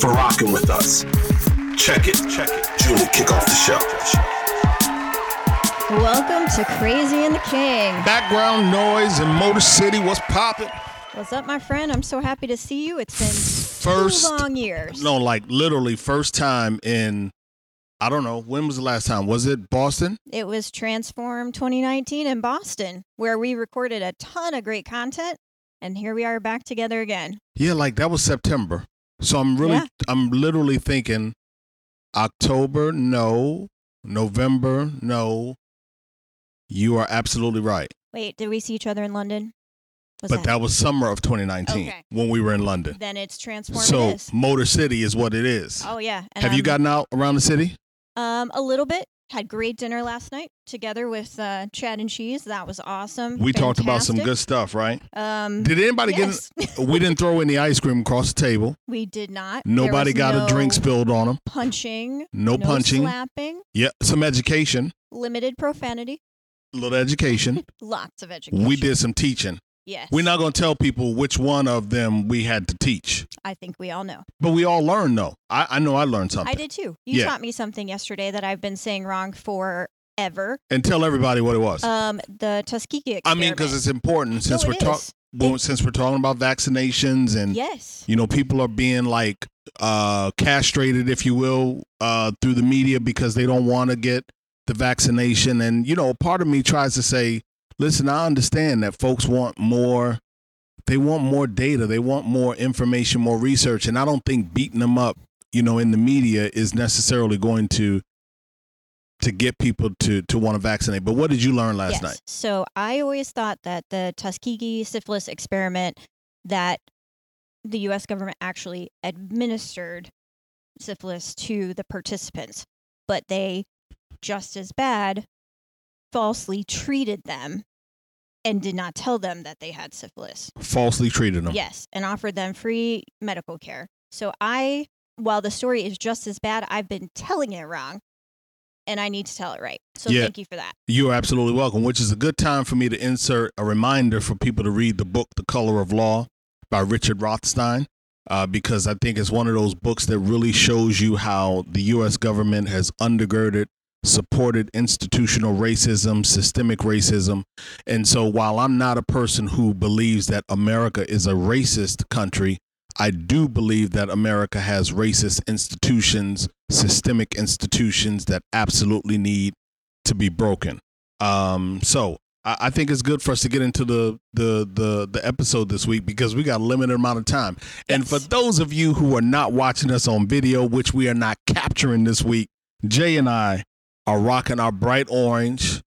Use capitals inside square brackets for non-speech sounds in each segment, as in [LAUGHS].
for rocking with us. Check it. Check it. Julie, kick off the show. Welcome to Crazy and the King. Background noise in Motor City. What's popping? What's up, my friend? I'm so happy to see you. It's been First, two long years. no, like literally first time in, I don't know, when was the last time? Was it Boston? It was Transform 2019 in Boston, where we recorded a ton of great content, and here we are back together again. Yeah, like that was September. So I'm really, Yeah. I'm literally thinking October, no. November, no. You are absolutely right. Wait, did we see each other in London? Was but that was summer of 2019 Okay. when we were in London. then it's Transform. So. Motor City is what it is. Oh yeah. And Have you I'm- gotten out around the city? Um, a little bit. Had great dinner last night together with uh, Chad and Cheese. That was awesome. We talked about some good stuff, right? Um, Did anybody yes. get? [LAUGHS] We didn't throw any ice cream across the table. we did not. Nobody got a drink spilled on them. Punching. No, punching. slapping. Yeah, some education, Limited profanity. a little education. [LAUGHS] Lots of education. we did some teaching. Yes. We're not going to tell people which one of them we had to teach, I think we all know. but we all learned though. I, I know I learned something. I did too. You Yeah. taught me something yesterday that I've been saying wrong forever. And tell everybody what it was. Um, the Tuskegee experiment. I mean, because it's important since No, we're talking. Well, since we're talking about vaccinations and Yes. you know people are being like uh castrated if you will uh through the media because they don't want to get the vaccination and you know part of me tries to say listen i understand that folks want more they want more data they want more information more research and i don't think beating them up you know in the media is necessarily going to to get people to to want to vaccinate but what did you learn last yes. night So I always thought that the Tuskegee syphilis experiment that the U.S. government actually administered syphilis to the participants, but they just as bad falsely treated them and did not tell them that they had syphilis. falsely treated them Yes, and offered them free medical care. So I, while the story is just as bad, I've been telling it wrong, and I need to tell it right. So Yeah. thank you for that. You're absolutely welcome, which is a good time for me to insert a reminder for people to read the book, The Color of Law by Richard Rothstein, uh, because I think it's one of those books that really shows you how the U.S. government has undergirded, supported institutional racism, systemic racism. And so while I'm not a person who believes that America is a racist country, I do believe that America has racist institutions, systemic institutions that absolutely need to be broken. Um, so I, I think it's good for us to get into the, the the the episode this week because we got a limited amount of time. And for those of you who are not watching us on video, which we are not capturing this week, Jay and I are rocking our bright orange,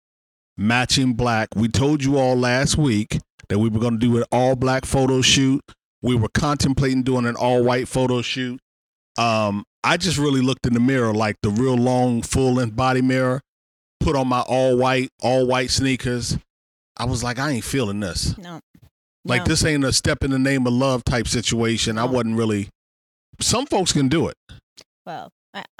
matching black. We told you all last week that we were going to do an all black photo shoot. We were contemplating doing an all white photo shoot. Um, I just really looked in the mirror, like the real long, full length body mirror, put on my all white, all white sneakers. I was like, I ain't feeling this. No. Like No. this ain't a step in the name of love type situation. I wasn't really. Some folks can do it. Well,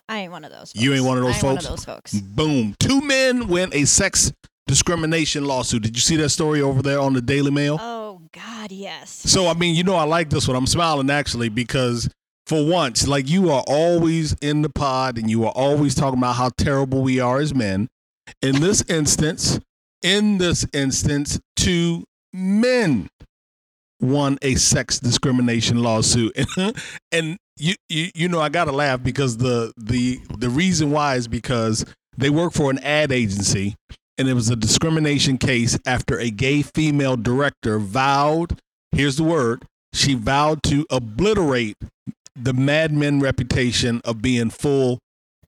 I, ain't one of those. Folks. You ain't one of those I ain't folks? One of those folks. Boom. Two men win a sex discrimination lawsuit. Did you see that story over there on the Daily Mail? Oh God, yes. So I mean, you know, I like this one. I'm smiling actually because for once, like you are always in the pod and you are always talking about how terrible we are as men. In this [LAUGHS] instance, in this instance, two men won a sex discrimination lawsuit. [LAUGHS] and you, you you know, I gotta laugh because the the the reason why is because they work for an ad agency and it was a discrimination case after a gay female director vowed here's the word she vowed to obliterate the Mad Men reputation of being full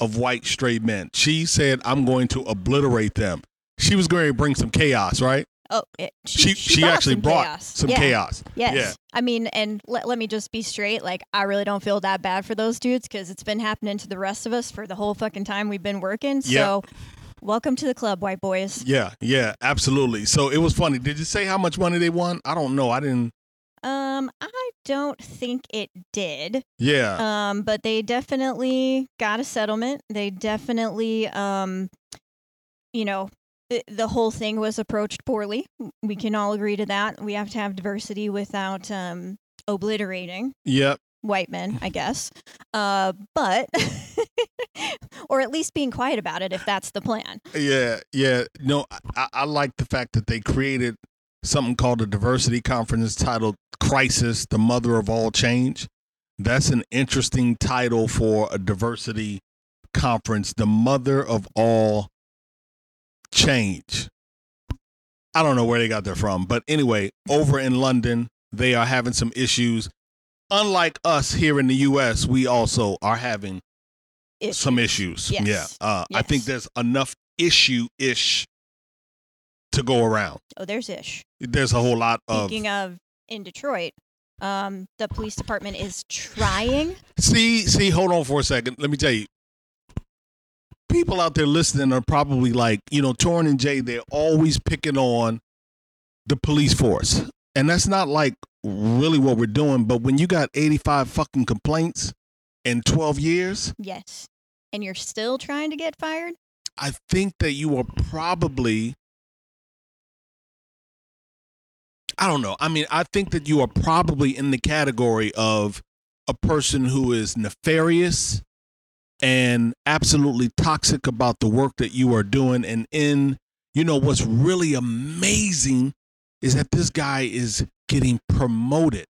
of white straight men. She said, I'm going to obliterate them. She was going to bring some chaos, right? Oh, it, She she, actually some brought chaos. some Yeah. chaos. Yes. Yeah. I mean, and let, let me just be straight. Like, I really don't feel that bad for those dudes because it's been happening to the rest of us for the whole fucking time we've been working. Yeah. So, welcome to the club, white boys. Yeah, yeah, absolutely. So it was funny. Did you say how much money they won? I don't know. I didn't. Um, I don't think it did. Yeah, Um, but they definitely got a settlement. They definitely, um, you know, the, whole thing was approached poorly. We can all agree to that. We have to have diversity without um, obliterating yep. white men, I [LAUGHS] guess. Uh, but, [LAUGHS] or at least being quiet about it if that's the plan. Yeah, yeah. No, I, I like the fact that they created something called a diversity conference titled Crisis, the Mother of All Change. That's an interesting title for a diversity conference, the mother of all change. I don't know where they got that from, but anyway, over in London, they are having some issues. Unlike us here in the US, we also are having some issues. Yes. Yeah. Uh, I think there's enough issue ish to go around. Oh, there's Ish. There's a whole lot of. Speaking of in Detroit, um, the police department is trying. See, see, hold on for a second. Let me tell you. People out there listening are probably like, you know, Torin and Jay, they're always picking on the police force. And that's not like really what we're doing. But when you got 85 fucking complaints in 12 years, Yes. And you're still trying to get fired? I think that you are probably I don't know. I mean, I think that you are probably in the category of a person who is nefarious and absolutely toxic about the work that you are doing and in you know what's really amazing is that this guy is getting promoted.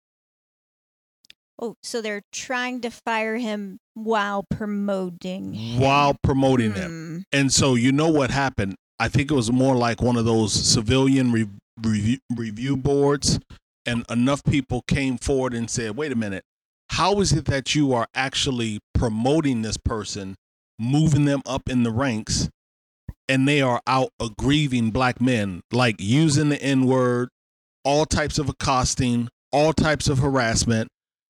Oh, so they're trying to fire him while promoting him. while promoting him. Hmm. And so you know what happened? I think it was more like one of those civilian re- review, review boards, and enough people came forward and said, "Wait a minute, how is it that you are actually promoting this person, moving them up in the ranks, and they are out aggrieving black men, like using the N word, all types of accosting, all types of harassment?"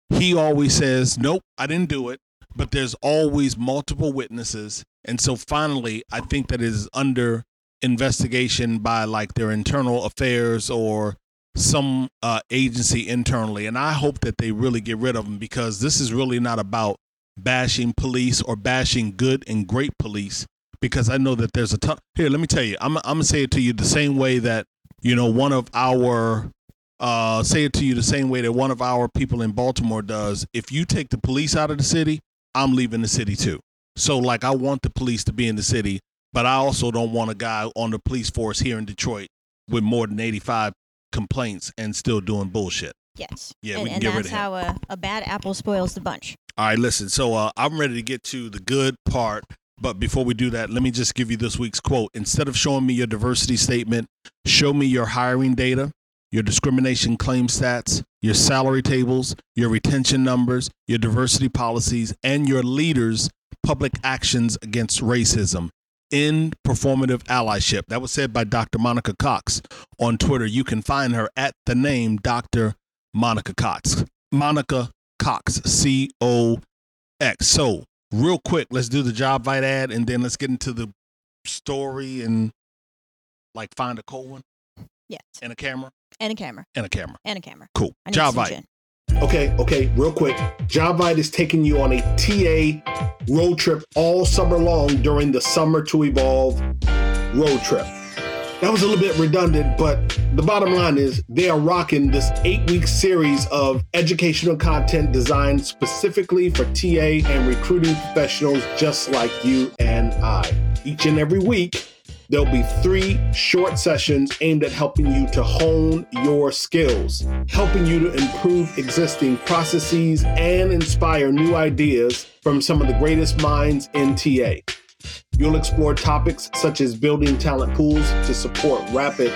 He always says, "Nope, I didn't do it." But there's always multiple witnesses and so finally, I think that is under investigation by like their internal affairs or some uh, agency internally. And I hope that they really get rid of them because this is really not about bashing police or bashing good and great police. Because I know that there's a ton. Here, let me tell you, I'm, I'm gonna say it to you the same way that you know one of our uh, say it to you the same way that one of our people in Baltimore does. If you take the police out of the city, I'm leaving the city too. So like I want the police to be in the city, but I also don't want a guy on the police force here in Detroit with more than 85 complaints and still doing bullshit. Yes. Yeah, and, we can and get rid that's of him. how a, a bad apple spoils the bunch. All right, listen. So uh, I'm ready to get to the good part, but before we do that, let me just give you this week's quote. Instead of showing me your diversity statement, show me your hiring data, your discrimination claim stats, your salary tables, your retention numbers, your diversity policies, and your leaders' public actions against racism. In performative allyship. That was said by Dr. Monica Cox on Twitter. You can find her at the name Dr. Monica Cox. Monica Cox, C O X. So, real quick, let's do the JobVite ad and then let's get into the story and like find a cold one Yes. and a camera And a camera. and a camera. And a camera. Cool. Job gin. Okay, okay, real quick. JobVite is taking you on a TA road trip all summer long during the Summer to Evolve road trip. That was a little bit redundant, but the bottom line is they are rocking this eight week series of educational content designed specifically for TA and recruiting professionals just like you and I. Each and every week, There'll be three short sessions aimed at helping you to hone your skills, helping you to improve existing processes and inspire new ideas from some of the greatest minds in TA. You'll explore topics such as building talent pools to support rapid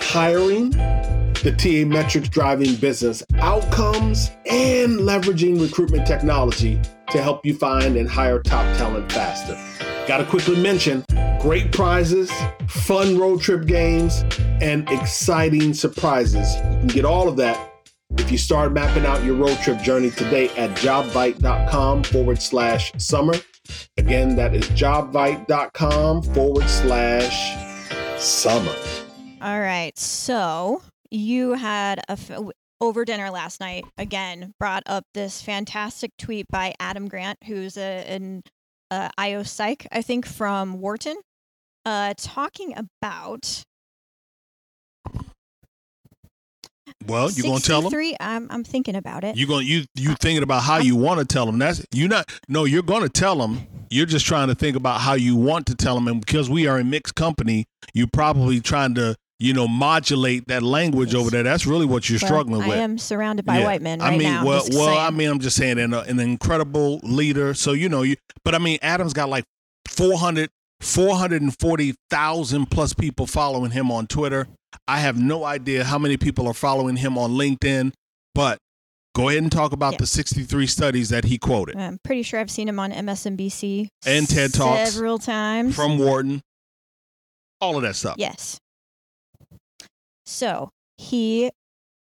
hiring, the TA metrics driving business outcomes, and leveraging recruitment technology to help you find and hire top talent faster. Gotta quickly mention great prizes, fun road trip games, and exciting surprises. You can get all of that if you start mapping out your road trip journey today at jobvite.com forward slash summer. Again, that is jobvite.com forward slash summer. All right. So you had a f- over dinner last night again brought up this fantastic tweet by Adam Grant, who's a, an uh, IO Psych, I think, from Wharton, uh, talking about. Well, you gonna tell them? Three. I'm I'm thinking about it. You gonna you you thinking about how you want to tell them? That's you not. No, you're going to tell them. You're just trying to think about how you want to tell them, and because we are in mixed company, you're probably trying to you know modulate that language Yes. over there. That's really what you're Well, struggling I with. I am surrounded by Yeah. white men right I mean, now. well, well, saying. I mean, I'm just saying, an, uh, an incredible leader. So you know, you. But I mean, Adam's got like 400, 440,000 plus people following him on Twitter. I have no idea how many people are following him on LinkedIn, but go ahead and talk about Yeah. the 63 studies that he quoted I'm pretty sure I've seen him on MSNBC And TED Talks several times. from Wharton. All of that stuff. Yes. So he,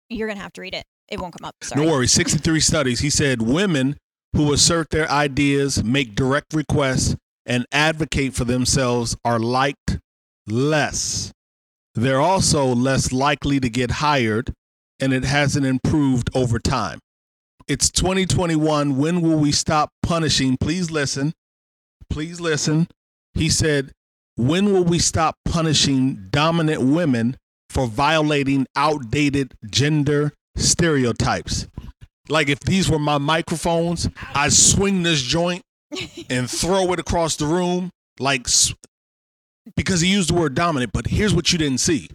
you're gonna have to read it. It won't come up. Sorry. No worries. 63 studies. He said women who assert their ideas, make direct requests, and advocate for themselves are liked less. They're also less likely to get hired, and it hasn't improved over time. It's 2021. When will we stop punishing? Please listen. Please listen. He said, When will we stop punishing dominant women for violating outdated gender stereotypes? Like if these were my microphones, I'd swing this joint and [LAUGHS] throw it across the room, like because he used the word dominant. But here's what you didn't see.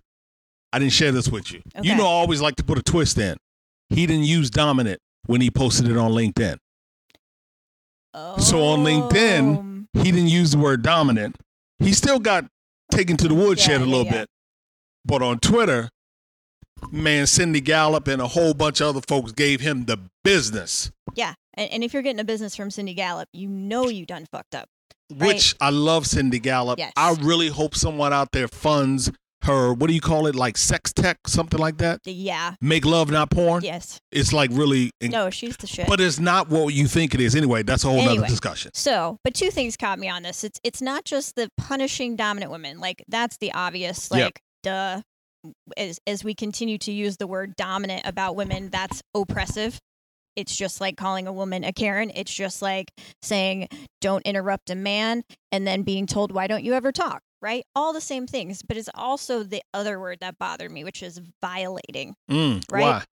I didn't share this with you. You know, I always like to put a twist in. He didn't use dominant when he posted it on LinkedIn. Oh. So on LinkedIn, Um, He didn't use the word dominant. He still got taken to the woodshed Yeah, a little yeah. bit. But on Twitter, man, Cindy Gallop and a whole bunch of other folks gave him the business, yeah, and, and if you're getting a business from Cindy Gallop, you know you done fucked up. which I love Cindy Gallop. Yes. I really hope someone out there funds her, what do you call it? Like sex tech, something like that? Yeah. Make love, not porn? Yes. It's like really, No, she's the shit. but it's not what you think it is. Anyway, that's a whole Anyway. discussion. So, but two things caught me on this. It's it's not just the punishing dominant women. Like that's the obvious. Yep. Duh. As as we continue to use the word dominant about women, that's oppressive. It's just like calling a woman a Karen. It's just like saying don't interrupt a man and then being told why don't you ever talk, right? All the same things, but it's also the other word that bothered me, which is violating. Mm, Right? Why?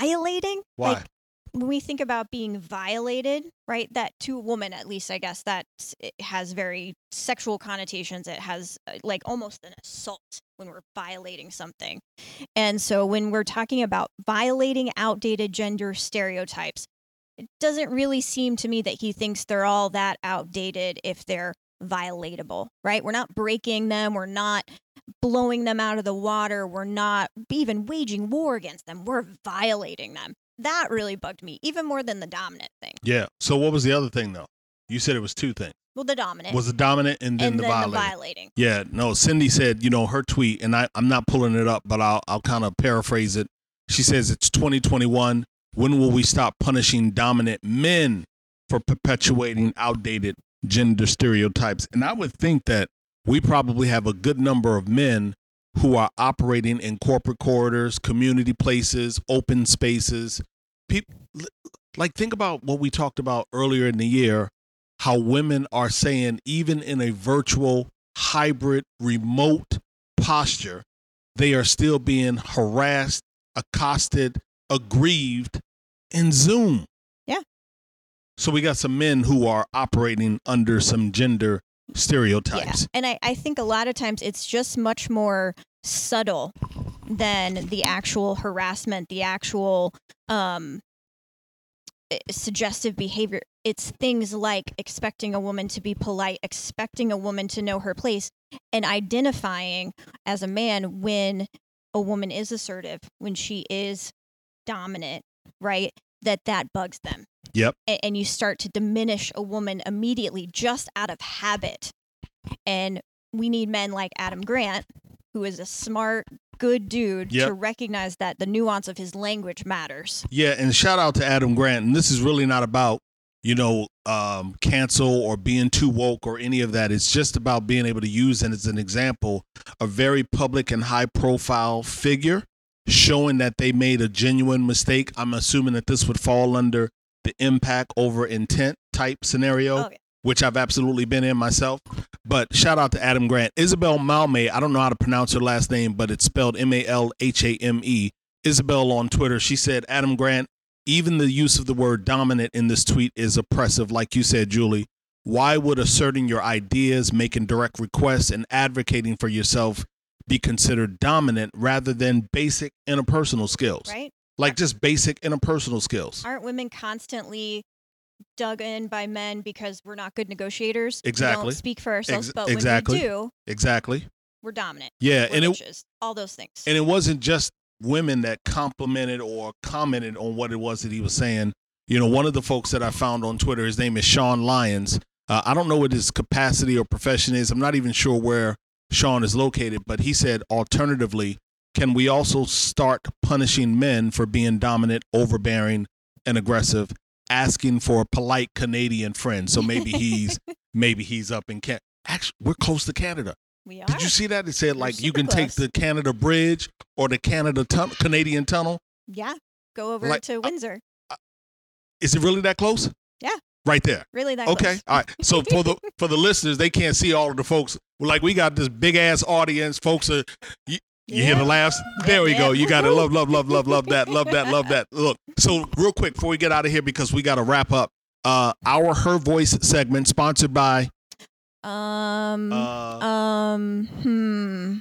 Violating? Why? Like, when we think about being violated, right? That to a woman, at least, I guess that has very sexual connotations. It has uh, like almost an assault when we're violating something. And so when we're talking about violating outdated gender stereotypes, it doesn't really seem to me that he thinks they're all that outdated if they're violatable, right? We're not breaking them. We're not blowing them out of the water. We're not even waging war against them. We're violating them. That really bugged me, even more than the dominant thing. Yeah. So what was the other thing though? You said it was two things. Well, the dominant Was the dominant and then and the then violating. the violating. Yeah, no. Cindy said, you know, her tweet, and I, I'm not pulling it up, but I'll, I'll kind of paraphrase it. She says it's 2021. When will we stop punishing dominant men for perpetuating outdated gender stereotypes? And I would think that we probably have a good number of men who are operating in corporate corridors, community places, open spaces. People, like, think about what we talked about earlier in the year how women are saying, even in a virtual, hybrid, remote posture, they are still being harassed, accosted, aggrieved in Zoom. Yeah. So we got some men who are operating under some gender stereotypes. Yeah. And I, I think a lot of times it's just much more subtle than the actual harassment, the actual um, eh, suggestive behavior. It's things like expecting a woman to be polite, expecting a woman to know her place, and identifying as a man when a woman is assertive, when she is dominant, right? That that bugs them Yep. a- and you start to diminish a woman immediately just out of habit And we need men like Adam Grant, who is a smart, good dude, Yep. to recognize that the nuance of his language matters. Yeah, and shout out to Adam Grant. And this is really not about, you know, um, cancel or being too woke or any of that. It's just about being able to use and as an example, a very public and high profile figure showing that they made a genuine mistake. I'm assuming that this would fall under the impact over intent type scenario. Oh, yeah. which I've absolutely been in myself. But shout out to Adam Grant. Isabel Malme, I don't know how to pronounce her last name, but it's spelled M A L H A M E. Isabel on Twitter, she said, Adam Grant, even the use of the word dominant in this tweet is oppressive, like you said, Julie. Why would asserting your ideas, making direct requests, and advocating for yourself be considered dominant rather than basic interpersonal skills? Right? Like just basic interpersonal skills. Aren't women constantly dug in by men because we're not good negotiators? We Exactly. don't speak for ourselves, Ex- but exactly. when we do, Exactly. we're dominant. Yeah, We're and it bitches. all those things. and it wasn't just women that complimented or commented on what it was that he was saying. You know, one of the folks that I found on Twitter, his name is Sean Lyons. Uh, I don't know what his capacity or profession is. I'm not even sure where Sean is located, but he said, alternatively, can we also start punishing men for being dominant, overbearing, and aggressive, asking for a polite Canadian friend? So maybe he's [LAUGHS] maybe he's up in Can. Actually, we're close to Canada. we are. Did you see that? It said like you can take the Canada Bridge or the Canada tun- Canadian Tunnel. yeah. Go over Like, to uh, Windsor. Is it really that close? Yeah. Right there. Really that Okay. close. All right. So for the [LAUGHS] for the listeners, they can't see all of the folks. Like we got this big ass audience. Folks are you, you hear the Yeah. laughs? There we go. You got to love, love, love, love, love that, love that, love that. Look. So real quick before we get out of here because we got to wrap up. Uh, our her voice segment sponsored by Um. uh, um. Hmm.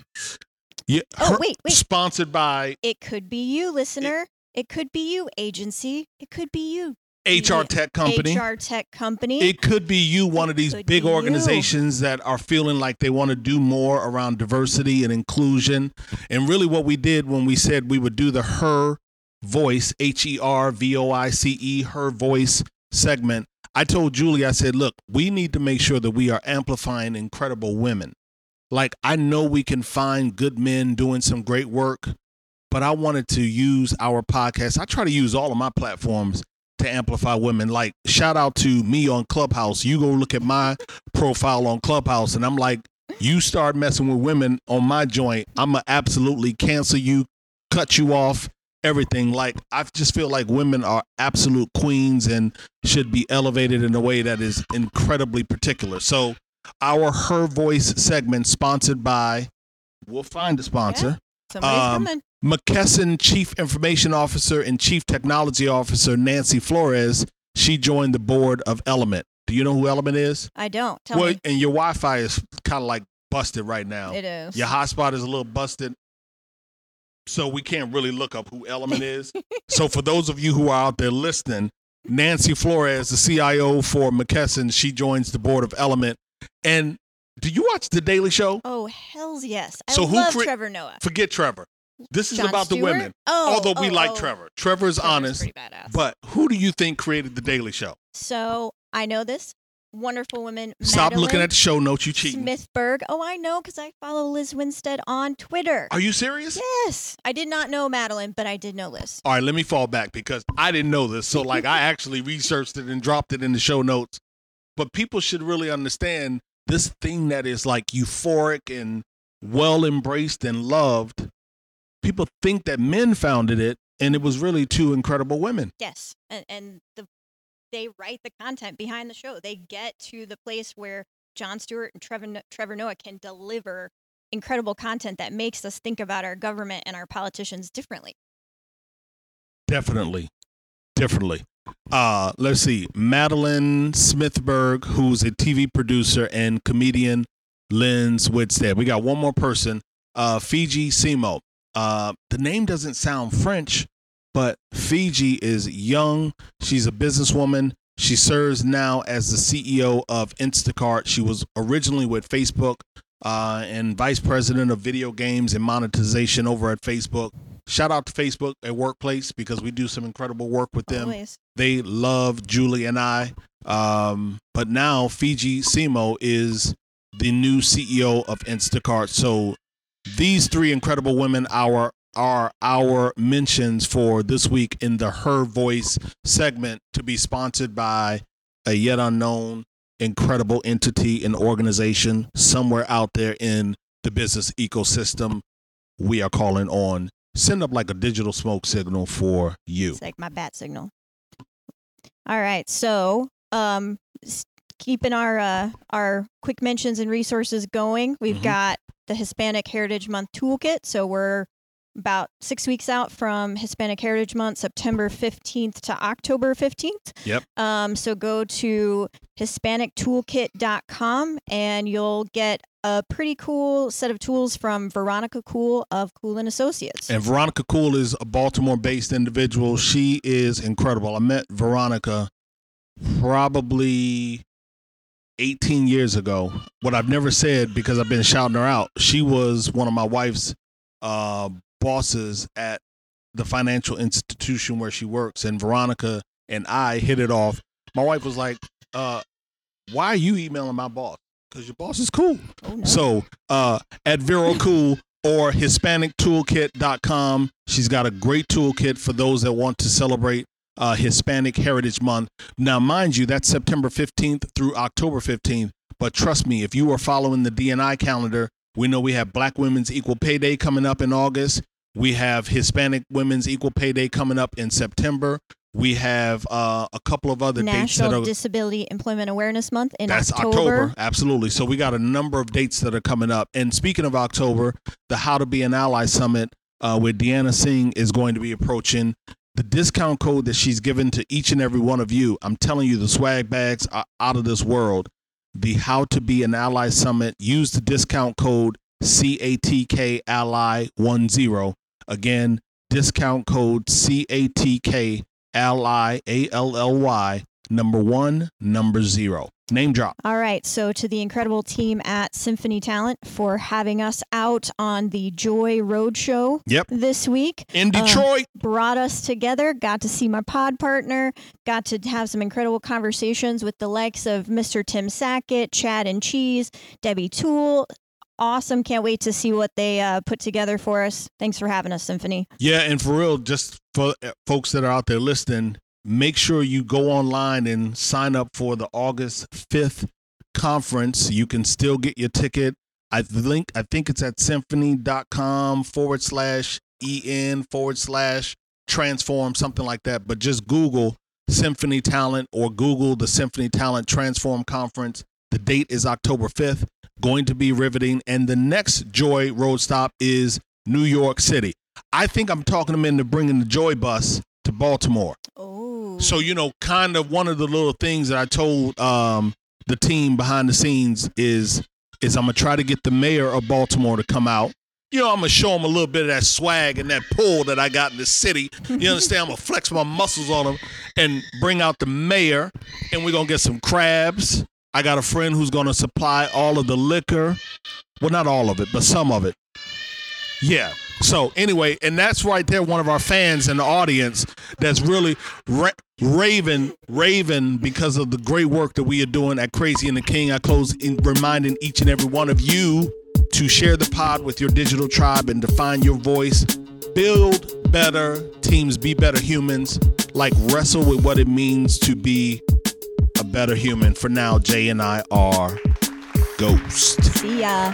yeah, Oh wait, wait. sponsored by It could be you, listener. It could be you, agency. It could be you, HR Tech Company. HR tech company. It could be you, one of these big be you. organizations that are feeling like they want to do more around diversity and inclusion. And really, what we did when we said we would do the Her Voice, H E R V O I C E, Her Voice segment, I told Julie, I said, look, we need to make sure that we are amplifying incredible women. Like, I know we can find good men doing some great work, but I wanted to use our podcast. I try to use all of my platforms to amplify women. Like, shout out to me on Clubhouse. You go look at my profile on Clubhouse, and I'm like, you start messing with women on my joint, I'm going to absolutely cancel you, cut you off, everything. Like, I just feel like women are absolute queens and should be elevated in a way that is incredibly particular. So, our Her Voice segment, sponsored by, we'll find a sponsor. Somebody's um, coming. McKesson Chief Information Officer and Chief Technology Officer Nancy Flores, she joined the board of Element. Do you know who Element is? I don't. Tell well, me. and your Wi-Fi is kind of like busted right now. It is. Your hotspot is a little busted. So we can't really look up who Element is. [LAUGHS] so for those of you who are out there listening, Nancy Flores, the CIO for McKesson, she joins the board of Element. And do you watch The Daily Show? Oh hells yes! I So who love cre- Trevor Noah. Forget Trevor. This is Jon about the women. Oh, Although we oh, like oh. oh. Trevor. Trevor is Trevor's honest. But who do you think created the Daily Show? so I know this wonderful woman. Stop looking at the show notes. You cheating. Smithberg. Oh, I know because I follow Lizz Winstead on Twitter. Are you serious? Yes, I did not know Madeleine, but I did know Liz. All right, let me fall back because I didn't know this. So, like, I actually [LAUGHS] researched it and dropped it in the show notes. But people should really understand this thing that is like euphoric and well embraced and loved. People think that men founded it, and it was really two incredible women. Yes, and and the they write the content behind the show. They get to the place where Jon Stewart and Trevor Trevor Noah can deliver incredible content that makes us think about our government and our politicians differently. Definitely. Differently. Uh, let's see. Madeleine Smithberg, who's a TV producer and comedian, Lynn's Whitstead. We got one more person. Uh, Fidji Simo. Uh, the name doesn't sound French, but Fidji is young. She's a businesswoman. She serves now as the CEO of Instacart. She was originally with Facebook uh, and vice president of video games and monetization over at Facebook. Shout out to Facebook at Workplace because we do some incredible work with them. Always. They love Julie and I. Um, but now Fidji Simo is the new CEO of Instacart. So these three incredible women are are our mentions for this week in the Her Voice segment to be sponsored by a yet unknown incredible entity and organization somewhere out there in the business ecosystem. We are calling on send up like a digital smoke signal for you. It's like my bat signal. All right. So, um, keeping our uh, our quick mentions and resources going, we've Mhm. got the Hispanic Heritage Month Toolkit. So we're about six weeks out from Hispanic Heritage Month, September 15th to October 15th. Yep. Um, so go to HispanicToolkit.com and you'll get a pretty cool set of tools from Veronica Cool of Cool and Associates. And Veronica Cool is a Baltimore based individual. She is incredible. I met Veronica probably 18 years ago. What I've never said because I've been shouting her out, she was one of my wife's uh, bosses at the financial institution where she works. And Veronica and I hit it off. My wife was like, uh, Why are you emailing my boss? Because your boss is cool. oh, no. So uh, at Vero Cool or HispanicToolkit.com, she's got a great toolkit for those that want to celebrate uh, Hispanic Heritage Month. Now, mind you, that's September 15th through October 15th. But trust me, if you are following the DNI calendar, we know we have Black Women's Equal Pay Day coming up in August. We have Hispanic Women's Equal Pay Day coming up in September. We have uh, a couple of other dates that National are Disability Employment Awareness Month in that's October. Absolutely. So we got a number of dates that are coming up. And speaking of October, the How to Be an Ally Summit uh, with Deanna Singh is going to be approaching. The discount code that she's given to each and every one of you, I'm telling you, the swag bags are out of this world. The How to Be an Ally Summit, use the discount code CATK Ally 10. Again, discount code CATK Ally A L L Y number one, number zero. Name drop. All right. So, to the incredible team at Symphony Talent for having us out on the Joy Roadshow Yep. this week. In Um, Detroit. Brought us together, got to see my pod partner, got to have some incredible conversations with the likes of Mr. Tim Sackett, Chad and Cheese, Debbie Toole. Awesome. Can't wait to see what they uh, put together for us. Thanks for having us, Symphony. yeah, and for real, just for uh, folks that are out there listening, make sure you go online and sign up for the August 5th conference. You can still get your ticket. I think I think it's at symphony.com forward slash en forward slash transform, something like that. But just Google Symphony Talent or Google the Symphony Talent Transform Conference. The date is October 5th, going to be riveting. And the next Joy Road Stop is New York City. I think I'm talking them into bringing the Joy Bus to Baltimore. So you know, kind of one of the little things that I told um, the team behind the scenes is is I'm gonna try to get the mayor of Baltimore to come out. You know, I'm gonna show him a little bit of that swag and that pull that I got in the city. You understand? I'm gonna flex my muscles on him and bring out the mayor, and we're gonna get some crabs. I got a friend who's gonna supply all of the liquor. Well, not all of it, but some of it. Yeah. So anyway, and that's right there, one of our fans in the audience that's really ra- raving, raving because of the great work that we are doing at Crazy and the King. I close in reminding each and every one of you to share the pod with your digital tribe and define your voice. Build better teams, be better humans. Like wrestle with what it means to be a better human. For now, Jay and I are Ghost. See ya.